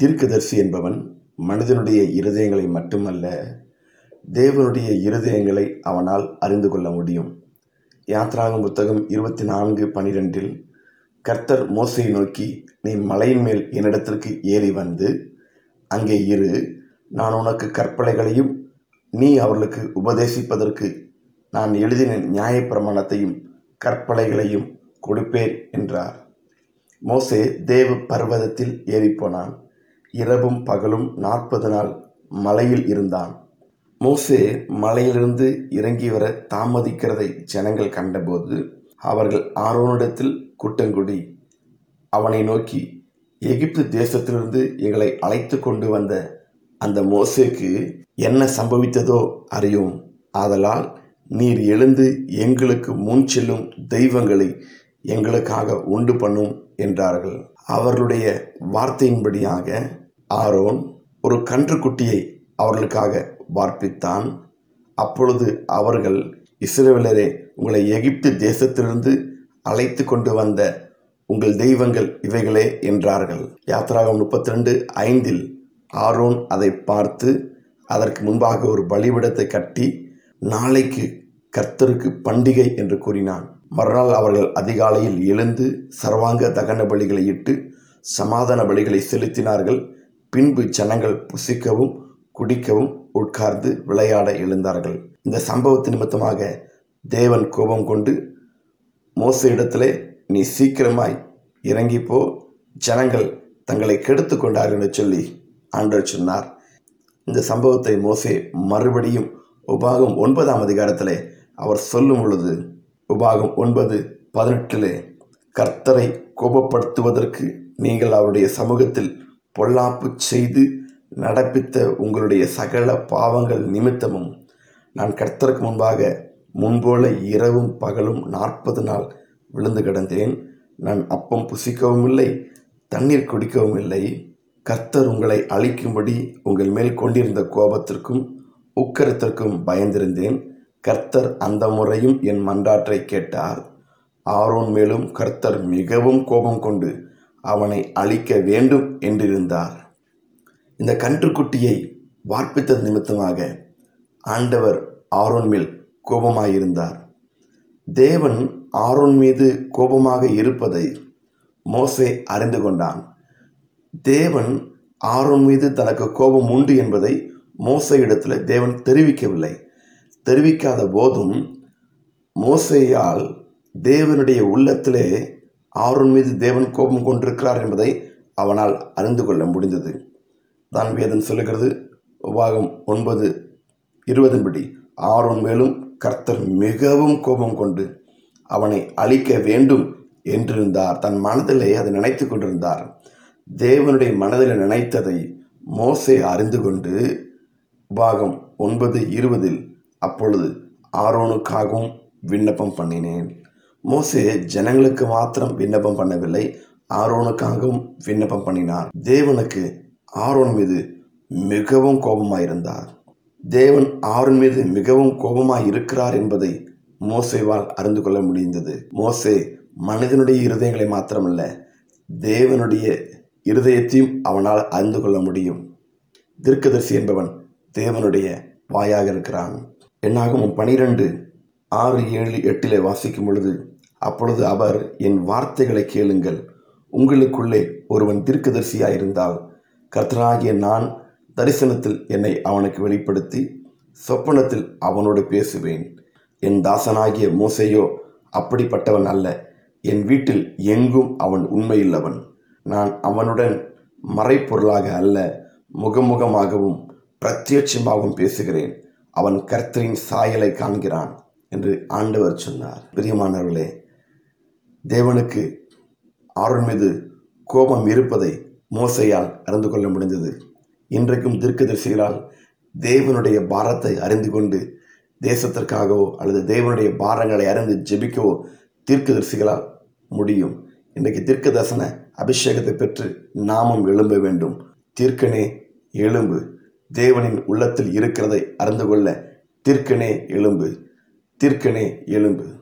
தீர்க்கதரிசி என்பவன் மனிதனுடைய இருதயங்களை மட்டுமல்ல தேவனுடைய இருதயங்களை அவனால் அறிந்து கொள்ள முடியும். யாத்ராகம் புத்தகம் இருபத்தி நான்கு பனிரெண்டில் கர்த்தர் மோசையை நோக்கி நீ மலையின் மேல் என்னிடத்திற்கு ஏறி வந்து அங்கே இரு நான் உனக்கு கற்பனைகளையும் நீ அவர்களுக்கு உபதேசிப்பதற்கு நான் எழுதின நியாயப்பிரமாணத்தையும் கற்பனைகளையும் கொடுப்பேன் என்றார். மோசே தேவ பர்வதத்தில் ஏறிப்போனான். இரவும் பகலும் நாற்பது நாள் மலையில் இருந்தான். மோசே மலையிலிருந்து இறங்கி வர தாமதிக்கிறதை ஜனங்கள் கண்டபோது அவர்கள் ஆரோனிடத்தில் கூட்டங்குடி அவனை நோக்கி எகிப்து தேசத்திலிருந்து எங்களை அழைத்து கொண்டு வந்த அந்த மோசேக்கு என்ன சம்பவித்ததோ அறியும். ஆதலால் நீர் எழுந்து எங்களுக்கு முன் செல்லும் தெய்வங்களை எங்களுக்காக உண்டு பண்ணும் என்றார்கள். அவர்களுடைய வார்த்தையின்படியாக ஆரோன் ஒரு கன்றுக்குட்டியை அவர்களுக்காக வார்ப்பித்தான் அப்பொழுது அவர்கள் இஸ்ரவேலரே உங்களை எகிப்து தேசத்திலிருந்து அழைத்து கொண்டு வந்த உங்கள் தெய்வங்கள் இவைகளே என்றார்கள். யாத்ராகம் முப்பத்தி ரெண்டு ஐந்தில் ஆரோன் அதை பார்த்து அதற்கு முன்பாக ஒரு பலிபிடத்தை கட்டி நாளைக்கு கர்த்தருக்கு பண்டிகை என்று கூறினான். மறுநாள் அவர்கள் அதிகாலையில் எழுந்து சர்வாங்க தகன பலிகளை இட்டு சமாதான பலிகளை செலுத்தினார்கள். பின்பு ஜனங்கள் புசிக்கவும் குடிக்கவும் உட்கார்ந்து விளையாட எழுந்தார்கள். இந்த சம்பவத்து நிமித்தமாக தேவன் கோபம் கொண்டு மோச இடத்திலே நீ சீக்கிரமாய் இறங்கிப்போ ஜனங்கள் தங்களை கெடுத்து கொண்டார்கள் என்று சொல்லி ஆண்டவர் சொன்னார். இந்த சம்பவத்தை மோசே மறுபடியும் உபாகம் ஒன்பதாம் அதிகாரத்திலே அவர் சொல்லும் பொழுது உபாகம் ஒன்பது பதினெட்டிலே கர்த்தரை கோபப்படுத்துவதற்கு நீங்கள் அவருடைய சமூகத்தில் பொல்லாப்பு செய்து நடப்பித்த உங்களுடைய சகல பாவங்கள் நிமித்தமும் நான் கர்த்தருக்கு முன்பாக முன்போல இரவும் பகலும் நாற்பது நாள் விழுந்து கிடந்தேன். நான் அப்பம் புசிக்கவும் இல்லை தண்ணீர் குடிக்கவும் இல்லை. கர்த்தர் உங்களை அழிக்கும்படி உங்கள் மேல் கொண்டிருந்த கோபத்திற்கும் உக்கரத்திற்கும் பயந்திருந்தேன். கர்த்தர் அந்த முறையும் என் மன்றாற்றை கேட்டார். ஆரோன் மேலும் கர்த்தர் மிகவும் கோபம் கொண்டு அவனை அழிக்க வேண்டும் என்றிருந்தார். இந்த கன்றுக்குட்டியை வார்ப்பித்தது நிமித்தமாக ஆண்டவர் ஆரோன் மேல் கோபமாயிருந்தார். தேவன் ஆரோன் மீது கோபமாக இருப்பதை மோசே அறிந்து கொண்டான். தேவன் ஆரோன் மீது தனக்கு கோபம் உண்டு என்பதை மோசை இடத்துல தேவன் தெரிவிக்கவில்லை. தெரிவிக்காத போதும் மோசையால் தேவனுடைய உள்ளத்திலே ஆரோன் மீது தேவன் கோபம் கொண்டிருக்கிறார் என்பதை அவனால் அறிந்து கொள்ள முடிந்தது. தான் வேதன் சொல்லுகிறது உபாகம் ஒன்பது இருபதின்படி ஆரோன் மேலும் கர்த்தர் மிகவும் கோபம் கொண்டு அவனை அழிக்க வேண்டும் என்றிருந்தார். தன் மனதிலே அதை நினைத்து கொண்டிருந்தார். தேவனுடைய மனதில் நினைத்ததை மோசை அறிந்து கொண்டு பாகம் ஒன்பது இருபதில் அப்பொழுது ஆரோனுக்காகவும் விண்ணப்பம் பண்ணினேன். மோசே ஜனங்களுக்கு மாத்திரம் விண்ணப்பம் பண்ணவில்லை ஆரோனுக்காகவும் விண்ணப்பம் பண்ணினார். தேவனுக்கு ஆரோன் மீது மிகவும் கோபமாயிருந்தார். தேவன் ஆரோன் மீது மிகவும் கோபமாய் இருக்கிறார் என்பதை மோசேவால் அறிந்து கொள்ள முடிந்தது. மோசே மனிதனுடைய இருதயங்களை மாத்திரமல்ல தேவனுடைய இருதயத்தையும் அவனால் அறிந்து கொள்ள முடியும். தீர்க்கதரிசி என்பவன் தேவனுடைய வாயாக இருக்கிறான். என்னாகும் பனிரெண்டு ஆறு ஏழு எட்டிலே வாசிக்கும் பொழுது அப்பொழுது அவர் என் வார்த்தைகளை கேளுங்கள். உங்களுக்குள்ளே ஒருவன் தீர்க்கதரிசியாயிருந்தால் கர்த்தராகிய நான் தரிசனத்தில் என்னை அவனுக்கு வெளிப்படுத்தி சொப்பனத்தில் அவனோடு பேசுவேன். என் தாசனாகிய மோசையோ அப்படிப்பட்டவன் அல்ல. என் வீட்டில் எங்கும் அவன் உண்மையுள்ளவன். நான் அவனுடன் மறைப்பொருளாக அல்ல முகமுகமாகவும் பிரத்யட்சமாகவும் பேசுகிறேன். அவன் கர்த்தரின் சாயலை காண்கிறான். என்று ஆண்டவர் சொன்னார். பிரியமானவர்களே தேவனுக்கு ஆரோன் மீது கோபம் இருப்பதை மோசையால் அறிந்து கொள்ள முடிந்தது. இன்றைக்கும் தீர்க்கதரிசிகளால் தேவனுடைய பாரத்தை அறிந்து கொண்டு தேசத்திற்காகவோ அல்லது தேவனுடைய பாரங்களை அறிந்து ஜெபிக்கவோ தீர்க்கதரிசிகளால் முடியும். இன்றைக்கு தீர்க்க தரிசன அபிஷேகத்தை பெற்று நாமும் எழும்ப வேண்டும். தீர்க்கனே எழும்பு. தேவனின் உள்ளத்தில் இருக்கிறதை அறிந்து கொள்ள தீர்க்கனே எழும்பு. தீர்க்கனே எழும்பு.